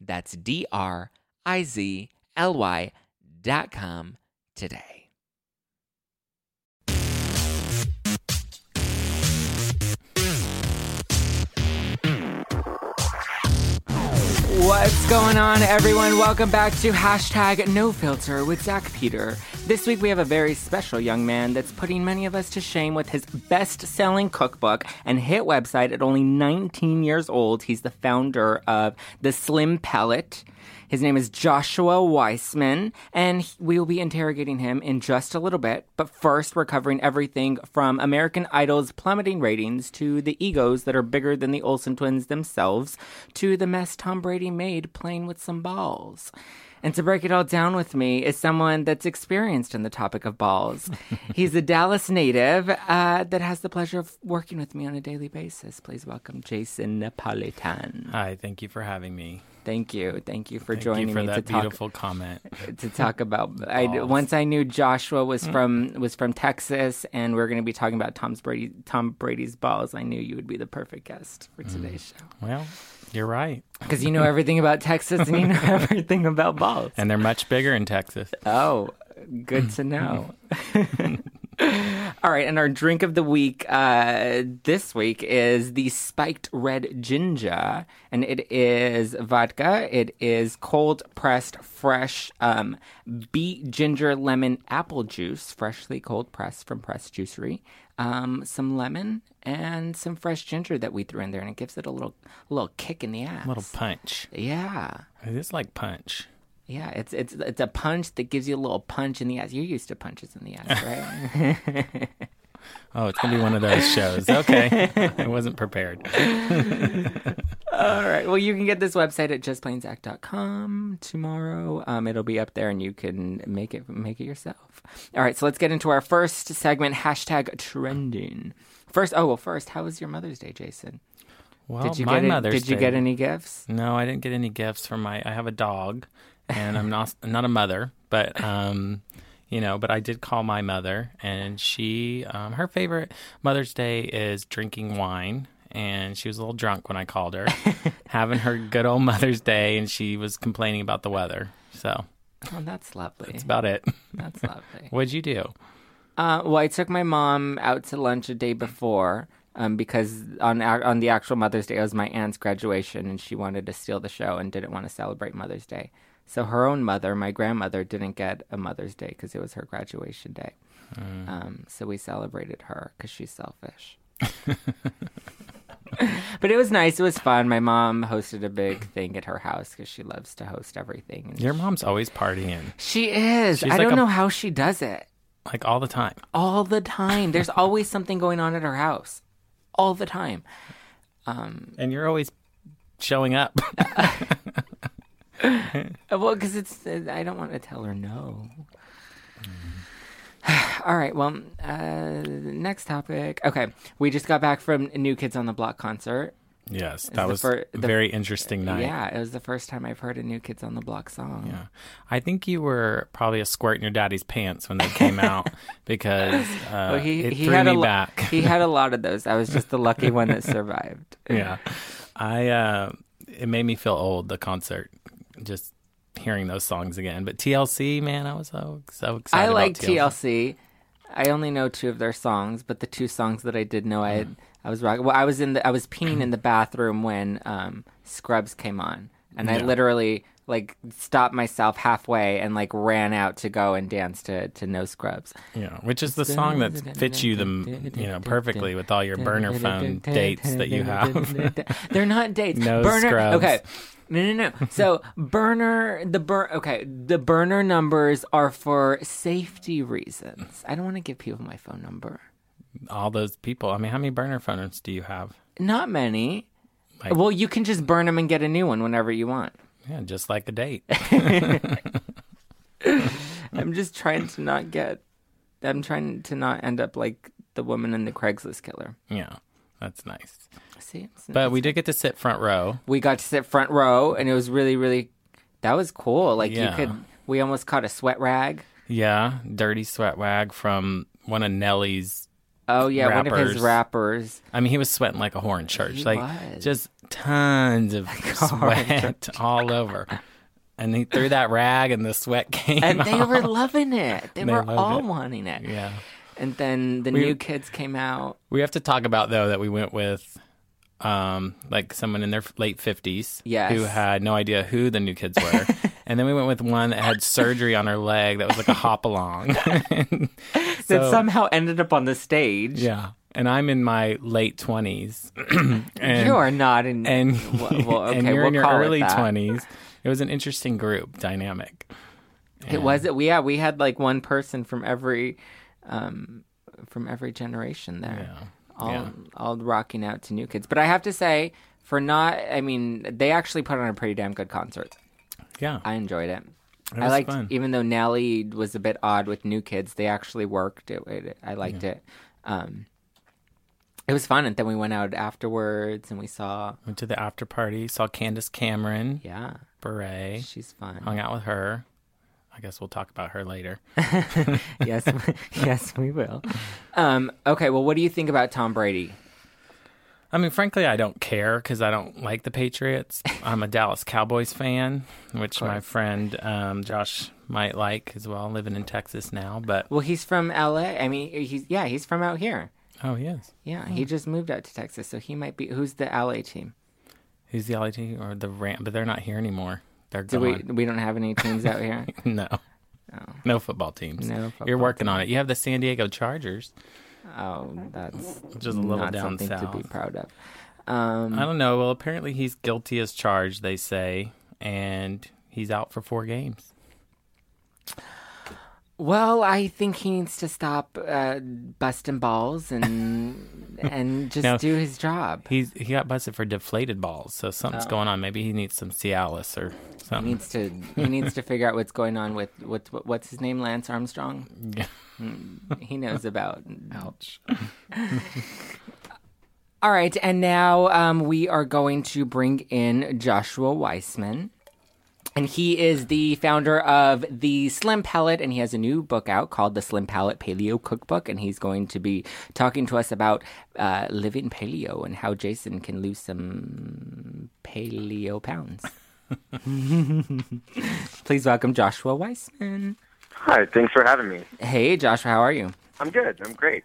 That's D R I Z L Y dot com today. What's going on, everyone? Welcome back to hashtag No Filter with Zack Peter. This week we have a very special young man that's putting many of us to shame with his best-selling cookbook and hit website at only 19 years old. He's the founder of the Slim Palate. His name is Joshua Weissman, and we will be interrogating him in just a little bit. But first, we're covering everything from American Idol's plummeting ratings to the egos that are bigger than the Olsen twins themselves to the mess Tom Brady made playing with some balls. And to break it all down with me is someone that's experienced in the topic of balls. He's a Dallas native uh, that has the pleasure of working with me on a daily basis. Please welcome Jason Napolitan. Hi, thank you for having me. Thank you, thank you for Thank joining you for me that to talk beautiful comment. to talk about. I, once I knew Joshua was from was from Texas, and we are going to be talking about Tom's Brady Tom Brady's balls. I knew you would be the perfect guest for today's show Well, you're right. because you know everything about Texas and you know everything about balls. And they're much bigger in Texas. Oh, good to know. All right, and our drink of the week uh, this week is the spiked red ginger, and it is vodka. It is cold pressed, fresh um, beet ginger lemon apple juice, freshly cold pressed from Press Juicery. Um, some lemon and some fresh ginger that we threw in there, and it gives it a little little kick in the ass. a little punch. yeah. It is like punch. Yeah, it's it's it's a punch that gives you a little punch in the ass. You're used to punches in the ass, right? Oh, it's gonna be one of those shows. Okay, I wasn't prepared. All right. Well, you can get this website at justplainzack.com tomorrow. Um, it'll be up there, and you can make it make it yourself. All right. So let's get into our first segment. Hashtag trending. First, oh well. First, how was your Mother's Day, Jason? Well, Did you my get Mother's Did you Day- get any gifts? No, I didn't get any gifts from my. I have a dog, and I'm not not a mother, but um, you know, but I did call my mother, and she, um, her favorite Mother's Day is drinking wine, and she was a little drunk when I called her, having her good old Mother's Day, and she was complaining about the weather. So Oh, that's lovely. that's about it. That's lovely. What'd you do? Uh, well, I took my mom out to lunch a day before um, because on on the actual Mother's Day it was my aunt's graduation, and she wanted to steal the show and didn't want to celebrate Mother's Day. So her own mother, my grandmother, didn't get a Mother's Day because it was her graduation day. Um, so we celebrated her because she's selfish. but it was nice. It was fun. My mom hosted a big thing at her house because she loves to host everything. Your mom's always partying, she is. She's I like don't a- know how she does it like all the time. all the time. There's always something going on at her house, all the time. And you're always showing up. Well, because it's uh, I don't want to tell her no. all right. Well, uh, next topic. Okay, we just got back from New Kids on the Block concert. yes, that was fir- the- very interesting night. Yeah, it was the first time I've heard a New Kids on the Block song. Yeah. I think you were probably a squirt in your daddy's pants when they came out because uh, Well, he it he threw had me a lo- back. he had a lot of those. I was just the lucky one that survived. yeah. I uh, it made me feel old the concert just hearing those songs again. But TLC, man, I was so so excited. I like TLC. I only know two of their songs, but the two songs that I did know, I had, I was rock. Well, I was in the I was peeing in the bathroom when um, Scrubs came on, and I literally like stopped myself halfway and like ran out to go and dance to to No Scrubs. Yeah, which is the song that fits you the you know perfectly with all your burner phone dates that you have. They're not dates. No burner. scrubs. Okay. No, no, no. So burner the bur okay, the burner numbers are for safety reasons. I don't want to give people my phone number. all those people. I mean, how many burner phones do you have? Not many. Like- well, you can just burn them and get a new one whenever you want. Yeah, just like a date. I'm just trying to not get. I'm trying to not end up like the woman in the Craigslist killer. yeah, that's nice. See, But we did get to sit front row. we got to sit front row, and it was really, really. That was cool. Like Yeah. you could. We almost caught a sweat rag. Yeah, dirty sweat rag from one of Nelly's. Oh yeah, one of his Rappers. rappers. I mean, he was sweating like a whore in church, He like was. just tons of sweat all over. And he threw that rag, and the sweat came. And they off. were loving it. They, They were all it. wanting it. Yeah. And then the We- new kids came out. We have to talk about though that we went with um like someone in their late 50s Yes. who had no idea who the new kids were. and then we went with one that had surgery on her leg that was like a hop along. that somehow ended up on the stage. yeah. And I'm in my late 20s. and you are not in. and, well, okay, and you're we'll in your call it early 20s. It was an interesting group dynamic. It was it. We yeah, we had like one person from every, um, from every generation there. Yeah. All Yeah. all rocking out to new kids. But I have to say, for not, I mean, they actually put on a pretty damn good concert. Yeah. I enjoyed it. It I liked, fun. even though Nelly was a bit odd with new kids, they actually worked. It, it, I liked it. Um, it was fun, and then we went out afterwards, and we saw, Went to the after party, saw Candace Cameron, yeah, Bure, she's fun. hung out with her. I guess we'll talk about her later. yes, yes, we will. Um, okay, well, what do you think about Tom Brady? I mean, frankly, I don't care because I don't like the Patriots. I'm a Dallas Cowboys fan, which my friend um, Josh might like as well, living in Texas now. But Well, he's from L.A. I mean, he's yeah, he's from out here. oh, he is. Yeah, he just moved out to Texas, so he might be. Who's the LA team? Who's the LA team or the Ram? But they're not here anymore. They're Do we gone. we don't have any teams out here? no, no football teams. No You're football working on it. You have the San Diego Chargers, Oh, that's just a little not down something south. to be proud of. Um, I don't know. Well, apparently he's guilty as charged. They say, and he's out for four games. Well, I think he needs to stop uh, busting balls and and just No. do his job. He's he got busted for deflated balls, so something's Oh. going on. Maybe he needs some Cialis or He something. needs to he needs to figure out what's going on with what, what what's his name Lance Armstrong. He knows about. Ouch. All right, and now um, we are going to bring in Joshua Weissman. And he is the founder of the Slim Palate, and he has a new book out called the Slim Palate Paleo Cookbook. And he's going to be talking to us about uh, living paleo and how Jason can lose some paleo pounds. Please welcome Joshua Weissman. Hi, thanks for having me. Hey, Joshua, how are you? I'm good. I'm great.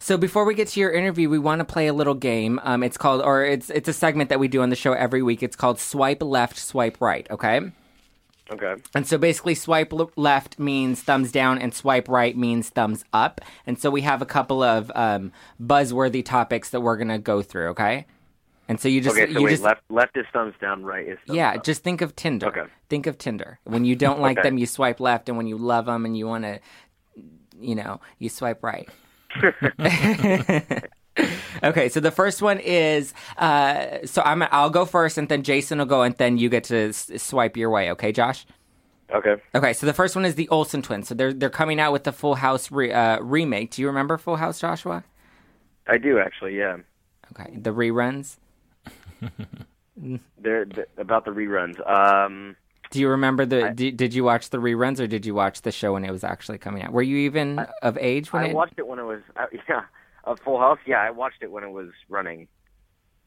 So before we get to your interview, we want to play a little game. Um, it's called, or it's it's a segment that we do on the show every week. It's called Swipe Left, Swipe Right. Okay. Okay. And so basically, swipe l- left means thumbs down, and swipe right means thumbs up. And so we have a couple of um, buzzworthy topics that we're gonna go through. Okay. And so you just Okay, so you wait, just left left is thumbs down, right is thumbs yeah, up. just think of Tinder. Okay. Think of Tinder. When you don't like Okay. them, you swipe left, and when you love them and you want to, you know, you swipe right. okay, so the first one is uh, so I'm I'll go first, and then Jason will go, and then you get to s- swipe your way. Okay, Josh. Okay. Okay, so the first one is the Olsen twins. So they're they're coming out with the Full House re- uh, remake. Do you remember Full House, Joshua? I do actually, yeah. Okay, the reruns. They're, th about the reruns. Um Do you remember the? did, did you watch the reruns or did you watch the show when it was actually coming out? Were you even of age when I it? watched it when it was uh, yeah, a Full House. Yeah, I watched it when it was running.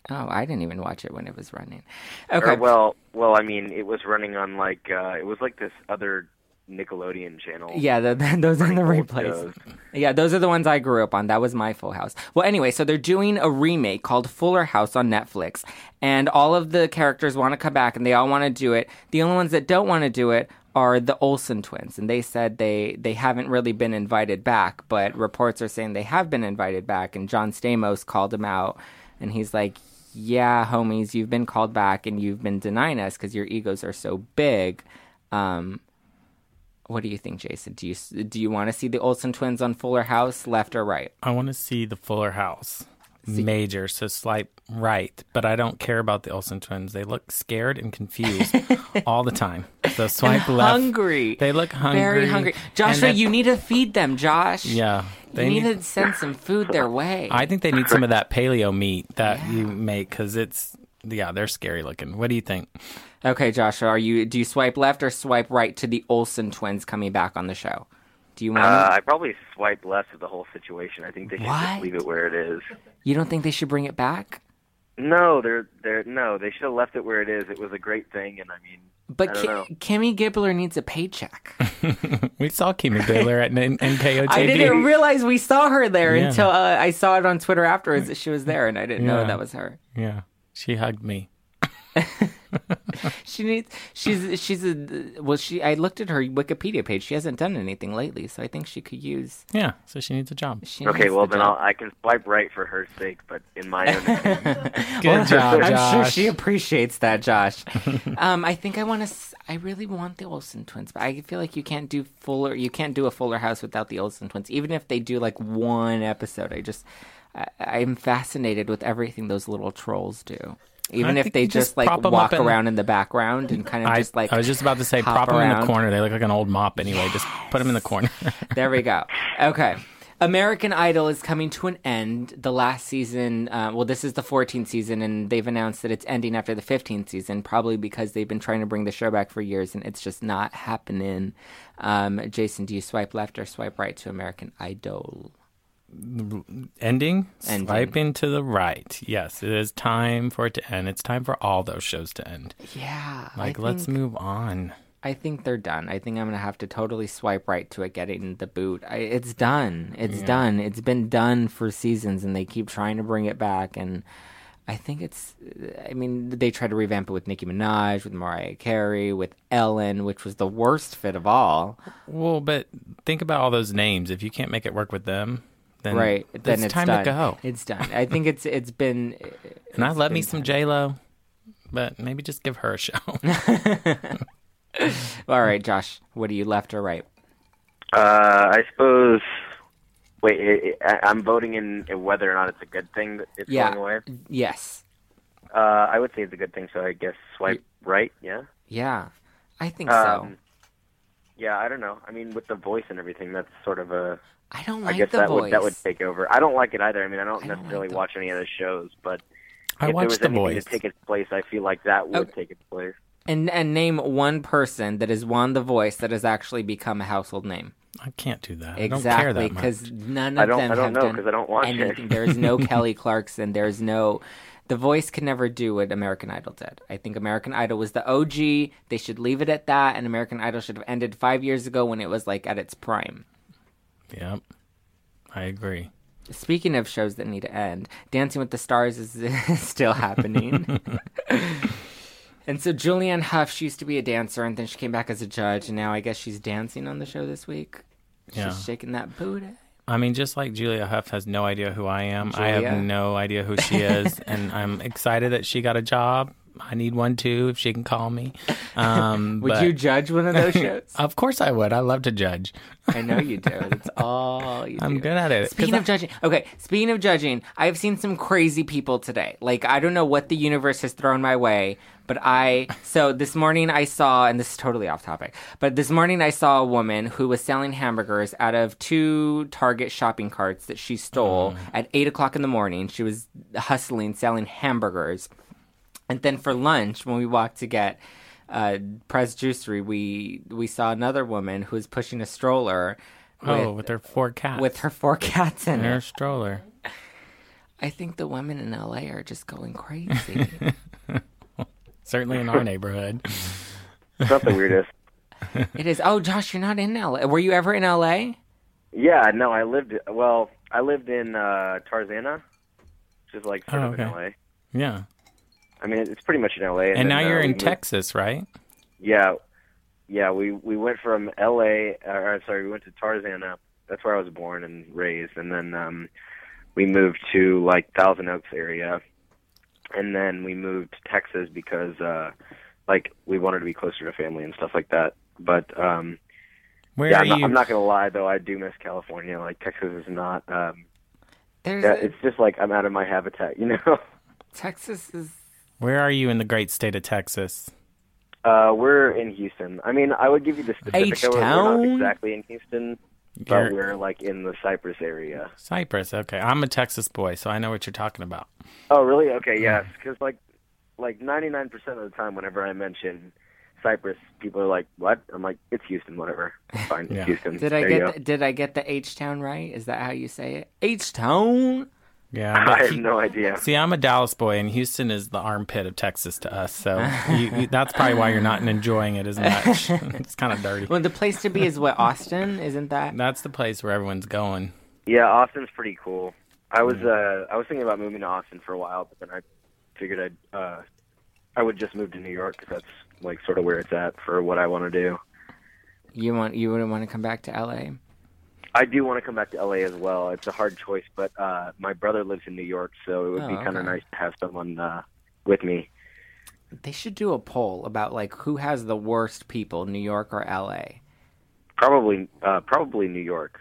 Oh, I didn't even watch it when it was running. Or, Okay. well, well, I mean, it was running on like uh it was like this other Nickelodeon channel. Yeah, the, the- those are the replays. shows. Yeah, those are the ones I grew up on. That was my Full House. Well, anyway, so they're doing a remake called Fuller House on Netflix, and all of the characters want to come back, and they all want to do it. The only ones that don't want to do it are the Olsen twins, and they said they they haven't really been invited back, but reports are saying they have been invited back, and John Stamos called them out, and he's like. Yeah, homies, you've been called back and you've been denying us because your egos are so big. Um, what do you think, Jason? Do you do you want to see the Olsen twins on Fuller House, left or right? I want to see the Fuller House. Major, so swipe right. But I don't care about the Olsen twins. They look scared and confused all the time. So swipe left. hungry. They look hungry. Very hungry. Joshua, you need to feed them, Josh. Yeah. you need, to send some food their way. I think they need some of that paleo meat that you make because it's yeah they're scary looking. What do you think? okay, Joshua, are you do you swipe left or swipe right to the Olsen twins coming back on the show? Do you want? Uh, I probably swipe left of the whole situation. I think they should What? just leave it where it is. you don't think they should bring it back? No, they're they're no. They should have left it where it is. It was a great thing, and I mean, But I don't Ki- know. Kimmy Gibbler needs a paycheck. We saw Kimmy Gibbler at N- NKOTB. I didn't realize we saw her there Yeah. until uh, I saw it on Twitter afterwards that she was there, and I didn't know that was her. Yeah, she hugged me. She needs. She's. She's a. Well, she. I looked at her Wikipedia page. She hasn't done anything lately, so I think she could use. Yeah, so she needs a job. She okay, needs well the then I'll, job. I can swipe right for her sake, but in my own opinion, Good job, I'm Josh. sure she appreciates that, Josh. um, I think I want to. I really want the Olsen twins, but I feel like you can't do Fuller. You can't do a Fuller House without the Olsen twins, even if they do like one episode. I just. I, I'm fascinated with everything those little trolls do. Even if they just, just like walk in- around in the background and kind of I, just like. I was just about to say, prop them in the corner. They look like an old mop anyway. Just put them in the corner. There we go. Okay. American Idol is coming to an end. The last season, uh, well, this is the 14th season, and they've announced that it's ending after the 15th season, probably because they've been trying to bring the show back for years, and it's just not happening. Um, Jason, do you swipe left or swipe right to American Idol? Ending, Ending. swiping to the right. Yes, it is time for it to end. It's time for all those shows to end. Yeah. Like, I let's think, move on. I think they're done. I think I'm gonna have to totally swipe right to it getting the boot. I, it's done. It's done. It's been done for seasons, and they keep trying to bring it back. And I think it's. I mean, they tried to revamp it with Nicki Minaj, with Mariah Carey, with Ellen, which was the worst fit of all. Well, but think about all those names. If you can't make it work with them, then right? Then it's, it's time done. to go. It's done. I think it's it's been. And I love me some time. J Lo, but maybe just give her a show. All right, Josh. What are you left or right? uh, I suppose. Wait, i I, I'm voting in, in whether or not it's a good thing that it's Yeah. going away. Yes. Uh, I would say it's a good thing, so I guess swipe right. Yeah. Yeah. I think so. Um, yeah, I don't know. I mean, with the voice and everything, that's sort of a. I don't like I like guess the that voice. would that would take over. I don't like it either. I mean, I don't I don't necessarily like the- watch any of the shows, but I if there watched was The anything Voice. to take its place, I feel like that would Okay. take its place. And and name one person that has won the voice that has actually become a household name. I can't do that. I don't care Exactly, that much. because none of I don't- them I don't have know, done 'cause I don't watch it. anything. There is no Kelly Clarkson. There's no. The Voice can never do what American Idol did. I think American Idol was the OG. They should leave it at that, and American Idol should have ended five years ago when it was like at its prime. Yep, I agree. Speaking of shows that need to end, Dancing with the Stars is still happening. and so Julianne Hough, she used to be a dancer, and then she came back as a judge, and now I guess she's dancing on the show this week. Yeah. She's shaking that booty. I mean, just like Julianne Hough has no idea who I am, I have no idea who she is, and I'm excited that she got a job. I need one too if she can call me. Um, Would but- you judge one of those shows? Of course I would. I love to judge. I know you do. That's all you do. I'm good at it. Speaking I- of judging, okay. Speaking of judging, I've seen some crazy people today. Like I don't know what the universe has thrown my way, but I so this morning I saw, and this is totally off topic, but this morning I saw a woman who was selling hamburgers out of two Target shopping carts that she stole at eight o'clock in the morning. She was hustling selling hamburgers. And then for lunch, when we walked to get uh, Press Juicery, we we saw another woman who was pushing a stroller oh, with, with her four cats. with her four cats in and her it. stroller. I think the women in LA are just going crazy. Certainly in our neighborhood. It's not the weirdest. it is. Oh, Josh, you're not in LA. Were you ever in LA? Yeah, no, I lived. Well, I lived in uh, Tarzana, which is like sort Oh, of in. LA. Yeah. I mean, it's pretty much in LA. And then, now uh, you're we in moved- Texas, right? Yeah, yeah. We we went from L.A. Or I'm sorry, we went to Tarzana. That's where I was born and raised, and then um, we moved to like Thousand Oaks area, and then we moved to Texas because uh, like we wanted to be closer to family and stuff like that. But um, Where yeah, are I'm not, you? I'm not gonna lie though, I do miss California. Like Texas is not. Um, yeah, a- it's just like I'm out of my habitat, you know. Texas is. Where are you in the great state of Texas? Uh, we're in Houston. I mean, I would give you the specific. We're not H-Town? exactly in Houston, but You're- we're like in the Cypress area. Cypress, Okay, I'm a Texas boy, so I know what you're talking about. Oh, really? Okay, yes. Because like, like 99% of the time, whenever I mention Cypress, people are like, "What?" I'm like, "It's Houston, whatever. Fine, it's Yeah. Houston." Did I There get the, did I get the H town right? Is that how you say it? H town. Yeah, I have he- no idea. see, I'm a Dallas boy, and Houston is the armpit of Texas to us. So you, you, that's probably why you're not enjoying it as much. it's kind of dirty. Well, the place to be is what Austin, isn't that? That's the place where everyone's going. Yeah, Austin's pretty cool. I was uh, I was thinking about moving to Austin for a while, but then I figured I'd uh, I would just move to New York because that's like sort of where it's at for what I want to do. You want you wouldn't want to come back to LA? I do want to come back to LA as well. It's a hard choice, but uh, my brother lives in New York, so it would Oh, be kind of okay. nice to have someone uh, with me. They should do a poll about like who has the worst people, New York or LA. Probably, uh, probably New York.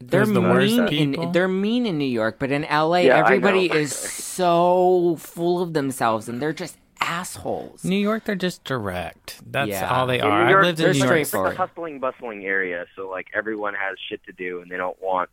They're Who's the mean in they're mean in New York, but in LA Yeah, everybody is so full of themselves and they're just assholes. New York, they're just direct. That's Yeah. all they are. New I lived in New York. It's a hustling, bustling area, so like everyone has shit to do, and they don't want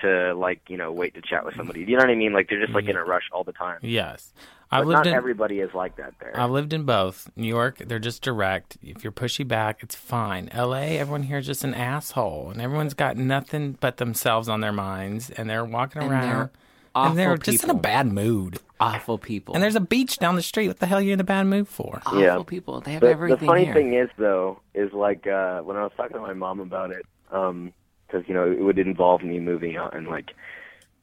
to like you know wait to chat with somebody. You know what I mean? Like they're just like in a rush all the time. Yes, I've lived not in. everybody is like that there. I've lived in both. New York, they're just direct. If you're pushy back, it's fine. LA, everyone here is just an asshole, and everyone's got nothing but themselves on their minds, and they're walking And around, they're awful and they're just in a bad mood. Awful people. And there's a beach down the street. What the hell are you in a bad mood for? awful Yeah. people. They have the, everything the funny here. thing is though is like uh when i was talking to my mom about it um because you know it would involve me moving out and like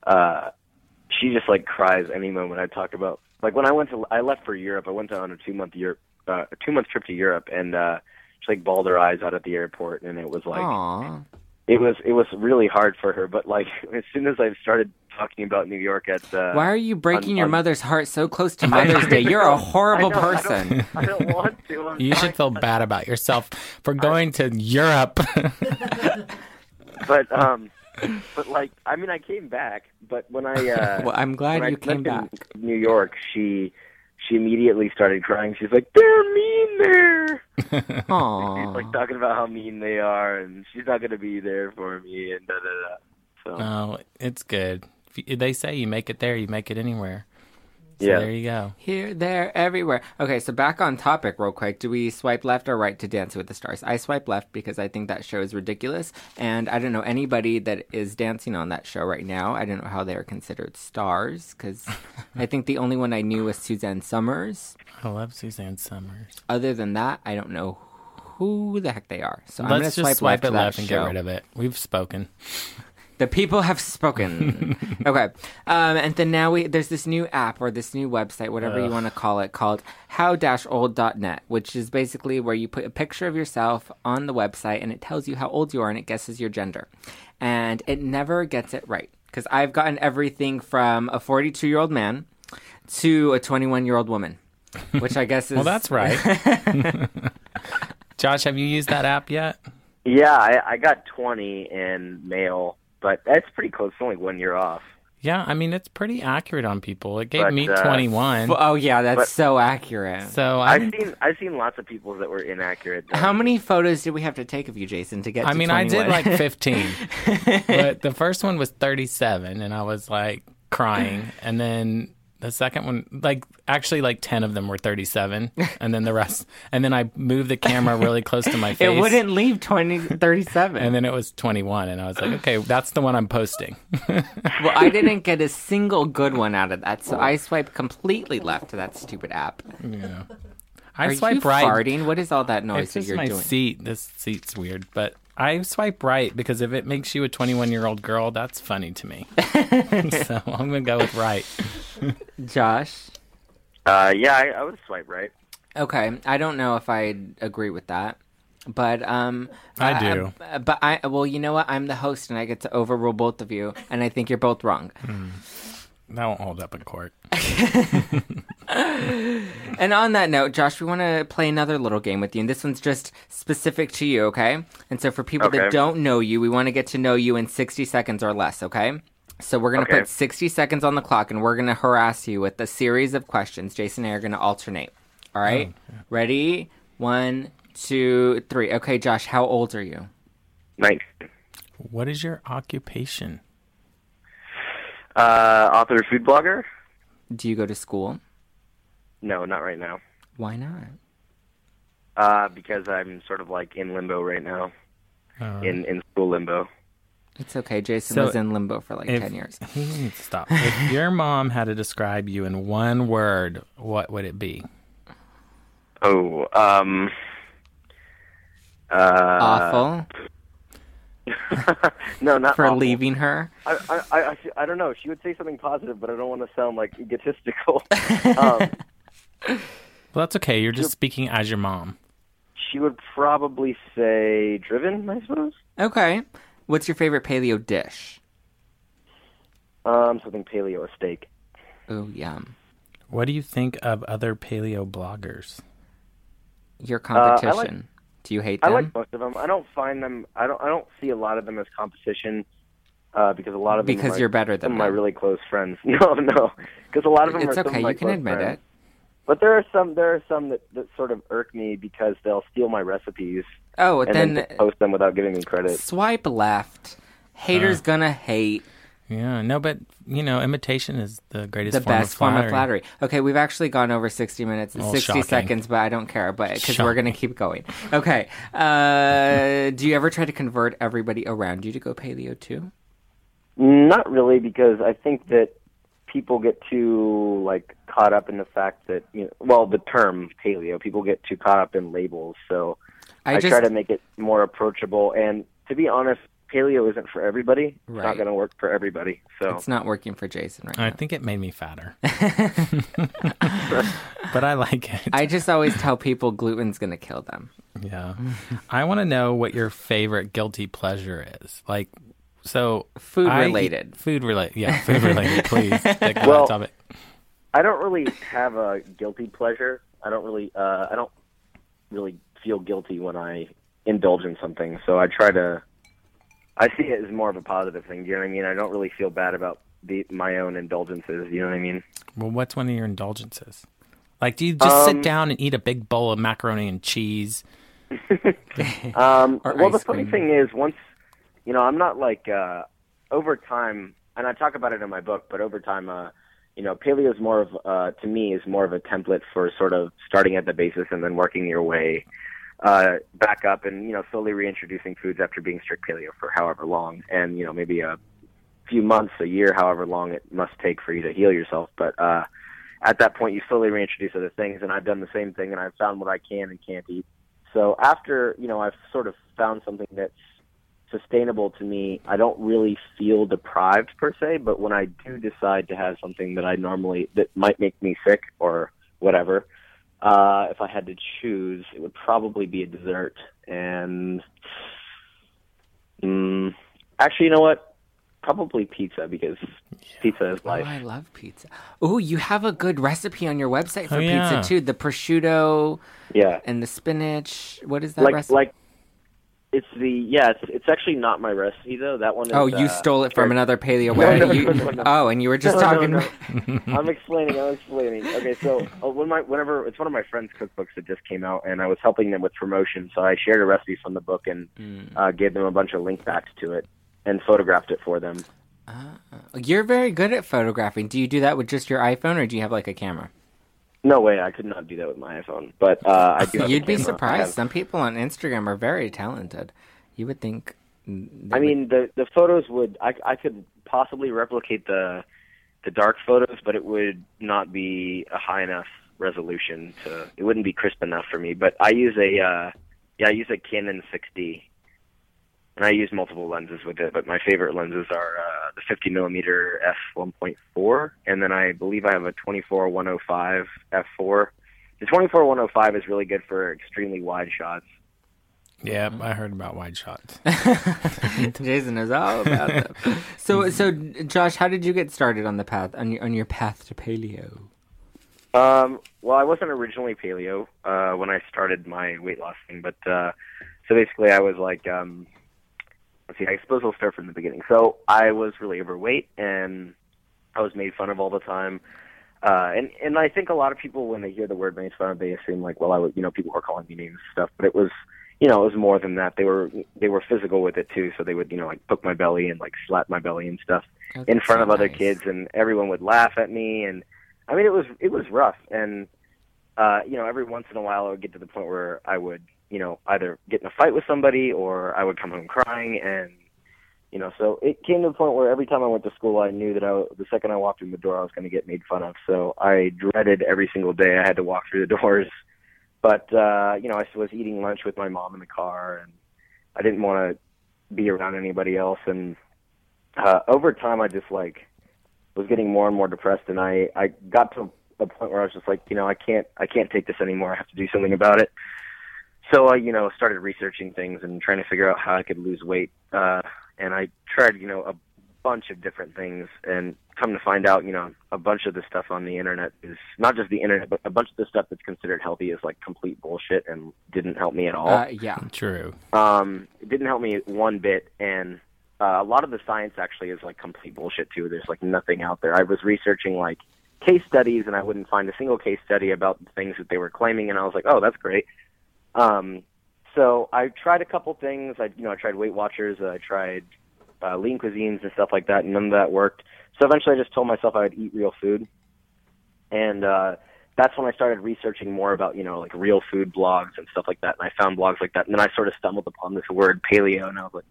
uh she just like cries any moment i talk about like when i went to i left for europe i went on a two month europe uh, a two month trip to europe and uh she like bawled her eyes out at the airport and it was like Aw. It was it was really hard for her but like as soon as i started talking about new york at uh Why are you breaking on- your on- mother's heart so close to Mother's Day? You're a horrible I know, I don't- person. I don't want to. I'm You should feel bad about yourself for going to Europe. but um but like i mean i came back but when i uh Well, I'm glad when you I came mentioned back. new york she she immediately started crying she's like they're mean there she's like talking about how mean they are and she's not going to be there for me and da da da so oh, it's good. If you- They say you make it there, you make it anywhere. So Yeah. there you go. Here, there, everywhere. Okay, so back on topic, real quick. Do we swipe left or right to Dance with the Stars? I swipe left because I think that show is ridiculous, and I don't know anybody that is dancing on that show right now. I don't know how they are considered stars because I think the only one I knew was Suzanne Somers. I love Suzanne Somers. Other than that, I don't know who the heck they are. So I'm gonna Let's swipe, just swipe left it left and show. get rid of it. We've spoken. The people have spoken. okay, um, and then now we there's this new app or this new website, whatever you want to call it, called how-old.net, which is basically where you put a picture of yourself on the website and it tells you how old you are and it guesses your gender, and it never gets it right because I've gotten everything from a 42 year old man to a 21 year old woman, which I guess is Well, that's right. Josh, have you used that app yet? yeah I, I got 20 in male but that's pretty close it's only one year off Yeah, I mean it's pretty accurate on people. It gave But, me uh, 21. Oh yeah, that's But- so accurate. so I i've seen i've seen lots of people that were inaccurate though. How many photos did we have to take of you, Jason, to get? I to mean, I did 21? like 15, but the first one was 37, and I was like crying. And then the second one, like actually, like 10 of them were 37, and then the rest. And then I moved the camera really close to my face. It wouldn't leave 20, 37. And then it was 21, and I was like, okay, that's the one I'm posting. well, I didn't get a single good one out of that, so I swiped completely left to that stupid app. yeah. I Are swipe you right. farting? What is all that noise It's that you're my doing? seat. This seat's weird, but I swipe right because if it makes you a 21 year old girl, that's funny to me. so I'm gonna go with right. Josh. Uh, yeah, I, I would swipe right. Okay, I don't know if I agree with that, but um, I do. uh, but I well, you know what? I'm the host, and I get to overrule both of you, and I think you're both wrong. That won't hold up in court. And on that note, Josh, we want to play another little game with you, and this one's just specific to you, okay? And so for people that don't know you, we want to get to know you in 60 seconds or less, okay? So we're going to Okay. put 60 seconds on the clock, and we're going to harass you with a series of questions. Jason and I are going to alternate. All right? Oh, Ready? One, two, three. Okay, Josh, how old are you? Nice. What is your occupation? Uh, author, food blogger? Do you go to school? No, not right now. Why not? Uh, because I'm sort of like in limbo right now, Uh, in in school limbo. It's okay. Jason So, was in limbo for like if- 10 years. He needs to stop. If your mom had to describe you in one word, what would it be? Oh, um, uh, Awful no, not for awful. leaving her. I, I, I, I, I don't know. She would say something positive, but I don't want to sound like egotistical. um, Well, that's okay. You're just speaking as your mom. she would probably say driven, I suppose. Okay. What's your favorite paleo dish? Um, something paleo, a steak. Oh, yum. What do you think of other paleo bloggers? Your Uh, I like- competition. Do you hate them? I like most of them. I don't find them. I don't. I don't see a lot of them as competition. Uh, because a lot of them Because are you're better than of my really close friends. No, no, because a lot of them it's are okay. of You can admit friends. it. But there are some. There are some that, that sort of irk me because they'll steal my recipes Oh, and then, then post them without giving me credit. swipe left. Haters Uh. gonna hate. Yeah, no, but you know, imitation is the greatest The form best of form flattery. of flattery. Okay, we've actually gone over 60 minutes and Oh, 60 shocking. seconds, but I don't care, but because we're going to keep going. Okay. Uh, do you ever try to convert everybody around you to go paleo too? Not really, because I think that people get too like caught up in the fact that you know, well, the term paleo. People get too caught up in labels, so I, I, just try to make it more approachable. And to be honest, paleo isn't for everybody. It's Right. not going to work for everybody. So it's not working for Jason right I now. think it made me fatter, but I like it. I just always tell people gluten's going to kill them. yeah, I want to know what your favorite guilty pleasure is. Like, so Food I- related. Food related. Yeah, food related. Please stick on Well- that topic. I don't really have a guilty pleasure. I don't really. Uh, I don't really feel guilty when I indulge in something. So I try to. I see it as more of a positive thing. You know what I mean? I don't really feel bad about the my own indulgences. You know what I mean? Well, what's one of your indulgences? Like, do you just sit Um, down and eat a big bowl of macaroni and cheese? Um, well, the funny cream. thing is, once you know, I'm not like uh, over time, and I talk about it in my book. But over time, uh, you know, paleo is more of uh, to me is more of a template for sort of starting at the basis and then working your way uh, back up, and you know, slowly reintroducing foods after being strict paleo for however long, and you know, maybe a few months, a year, however long it must take for you to heal yourself. But uh, at that point, you slowly reintroduce other things, and I've done the same thing, and I've found what I can and can't eat. So after you know I've sort of found something that's sustainable to me, I don't really feel deprived per se. But when I do decide to have something that I normally that might make me sick or whatever, uh, if I had to choose, it would probably be a dessert. And mm, actually, you know what? Probably pizza because pizza is Oh, life. I love pizza. Oh, you have a good recipe on your website for Oh, yeah. pizza too. The prosciutto yeah. and the spinach. What is that like recipe? like it's the yeah it's, it's actually not my recipe though that one is, oh, you uh, stole it from another paleo No, no, You- no. Oh, and you were just talking. I'm explaining. I'm explaining. Okay, so uh, when my whenever it's one of my friends' cookbooks that just came out, and I was helping them with promotion, so I shared a recipe from the book and Mm. uh, gave them a bunch of link backs to it and photographed it for them. You're very good at photographing. Do you do that with just your iPhone, or do you have like a camera? No way, I could not do that with my iPhone, but uh, I do. You'd be camera. Surprised. Some people on Instagram are very talented. You would think. I would- mean, the the photos would I I could possibly replicate the the dark photos, but it would not be a high enough resolution to. It wouldn't be crisp enough for me. But I use a uh, yeah, I use a Canon 6D, and I use multiple lenses with it. But my favorite lenses are uh, the 50 millimeter f 1.4, and then I believe I have a 24 105 f4. The 24 105 is really good for extremely wide shots. Yeah, I heard about wide shots. Jason knows all about them. So, so Josh, how did you get started on the path on your on your path to paleo? Um, well, I wasn't originally paleo uh, when I started my weight loss thing, but uh, so basically, I was like, um, let's see, I suppose I'll start from the beginning. So I was really overweight, and I was made fun of all the time. Uh, and and I think a lot of people, when they hear the word made fun of, they assume like, well, I would, you know, people were calling me names and stuff, but it was, you know, it was more than that. They were they were physical with it too, so they would, you know, like poke my belly and like slap my belly and stuff Oh, in front so of other nice. kids, and everyone would laugh at me, and I mean, it was it was rough, and uh, you know, every once in a while, I would get to the point where I would, you know, either get in a fight with somebody, or I would come home crying, and you know, so it came to the point where every time I went to school, I knew that I, the second I walked in the door, I was going to get made fun of. So I dreaded every single day I had to walk through the doors. But uh, you know, I was eating lunch with my mom in the car, and I didn't want to be around anybody else. And uh, over time, I just like was getting more and more depressed, and I I got to a point where I was just like, you know, I can't I can't take this anymore. I have to do something about it. So I, you know, started researching things and trying to figure out how I could lose weight. Uh, and I tried, you know, a bunch of different things, and come to find out, you know, a bunch of the stuff on the internet is not just the internet, but a bunch of the stuff that's considered healthy is like complete bullshit and didn't help me at all Uh, yeah. True. um, it didn't help me one bit, and uh, a lot of the science actually is like complete bullshit too. There's like nothing out there. I was researching like case studies, and I wouldn't find a single case study about the things that they were claiming, and I was like, oh, that's great. Um, so I tried a couple things. I you know I tried Weight Watchers, I tried uh, lean cuisines and stuff like that, and none of that worked. So eventually, I just told myself I would eat real food, and uh, that's when I started researching more about you know like real food blogs and stuff like that. And I found blogs like that, and then I sort of stumbled upon this word paleo, and I was like,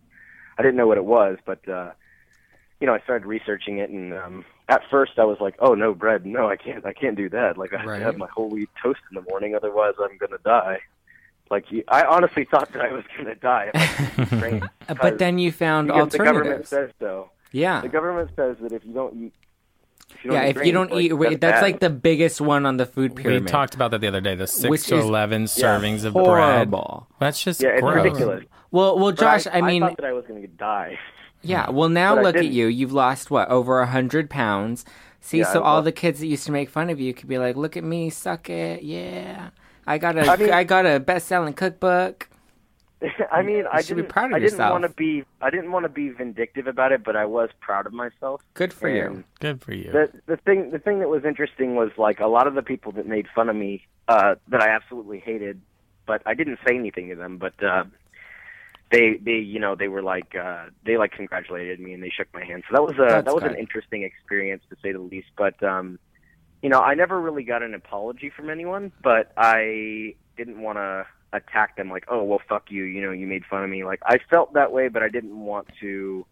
I didn't know what it was, but uh, you know I started researching it, and um, at first I was like, oh no bread, no I can't, I can't do that. Like I have Right. to have my whole wheat toast in the morning, otherwise I'm gonna die. Like you, I honestly thought that I was gonna die. If I didn't drink, Uh, because- But then you found because the government says so. Yeah. The government says that if you don't eat, if you don't Yeah, eat if you don't grains, eat, like, wait, that's bad. like the biggest one on the food pyramid. We talked about that the other day. The six Which to is eleven servings of bread. horrible. That's just yeah, it's gross. ridiculous. Well, well, Josh, I, mean, I thought that I was going to die. yeah. Well, now but look at you. You've lost what over a hundred pounds. See, Yeah, so all the kids that used to make fun of you could be like, "Look at me, suck it, yeah." I got a I, mean- got a best-selling cookbook. I mean, I should be didn't. proud of I didn't want to be. I didn't want to be vindictive about it, but I was proud of myself. Good for you. Good for you. The the thing the thing that was interesting was like a lot of the people that made fun of me uh, that I absolutely hated, but I didn't say anything to them. But uh, they they you know they were like uh, they like congratulated me and they shook my hand. So that was a That's that was good. an interesting experience to say the least. But um, you know I never really got an apology from anyone, but I didn't want to attack them like oh well fuck you you know you made fun of me like I felt that way, but I didn't want to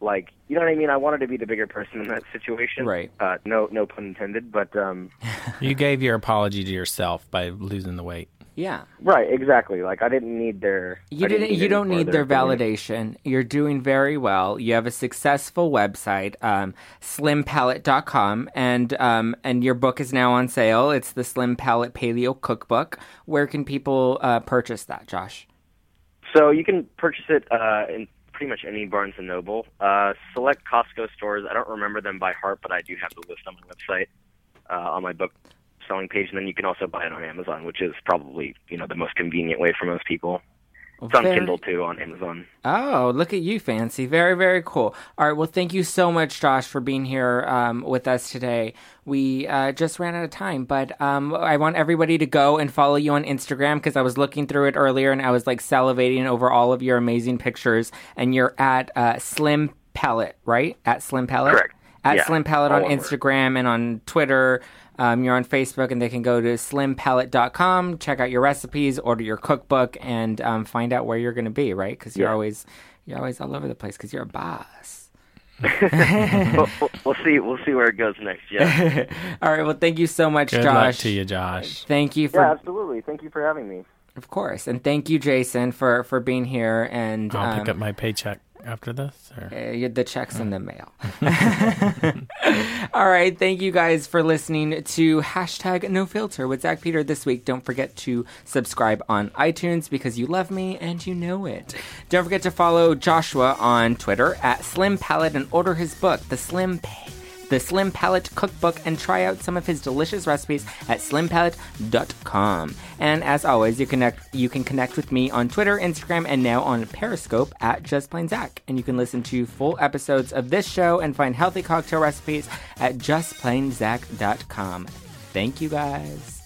like you know what I mean. I wanted to be the bigger person in that situation. Right. Uh, no, no pun intended. But um, you gave your apology to yourself by losing the weight. Yeah. right, exactly. Like I didn't need their. You I didn't. need You don't need their validation. You're doing very well. You have a successful website, um, SlimPalate.com, and um, and your book is now on sale. It's the Slim Palate Paleo Cookbook. Where can people uh, purchase that, Josh? So you can purchase it uh, in pretty much any Barnes and Noble. Uh, select Costco stores. I don't remember them by heart, but I do have the list on my website uh, on my book selling page, and then you can also buy it on Amazon, which is probably you know the most convenient way for most people. It's on Very- Kindle too on Amazon. Oh, look at you, fancy. Very, very cool. All right. Well, thank you so much, Josh, for being here um, with us today. We uh, just ran out of time, but um, I want everybody to go and follow you on Instagram because I was looking through it earlier and I was like salivating over all of your amazing pictures. And you're at uh, Slim Palate, right? At Slim Palate? Correct. At Yeah, Slim Palate on over. Instagram and on Twitter. Um, you're on Facebook, and they can go to slimpalate.com, check out your recipes, order your cookbook, and um, find out where you're going to be, right? Because you're Yeah. always you're always all over the place because you're a boss. we'll, we'll, we'll see. We'll see where it goes next. Yeah. All right. Well, thank you so much, Good Josh. luck to you, Josh. Thank you for, yeah, absolutely. Thank you for having me. of course, and thank you, Jason, for for being here. And I'll um, pick up my paycheck after this. Or... uh, the checks in the mail. All right. Thank you guys for listening to hashtag No Filter with Zack Peter this week. Don't forget to subscribe on iTunes because you love me and you know it. Don't forget to follow Joshua on Twitter at Slim Palate and order his book, The Slim Pa- the Slim Palate Cookbook, and try out some of his delicious recipes at slimpalate.com. And as always, you connect you can connect with me on Twitter, Instagram, and now on Periscope at Just Plain Zack. And you can listen to full episodes of this show and find healthy cocktail recipes at justplainzack.com. Thank you guys.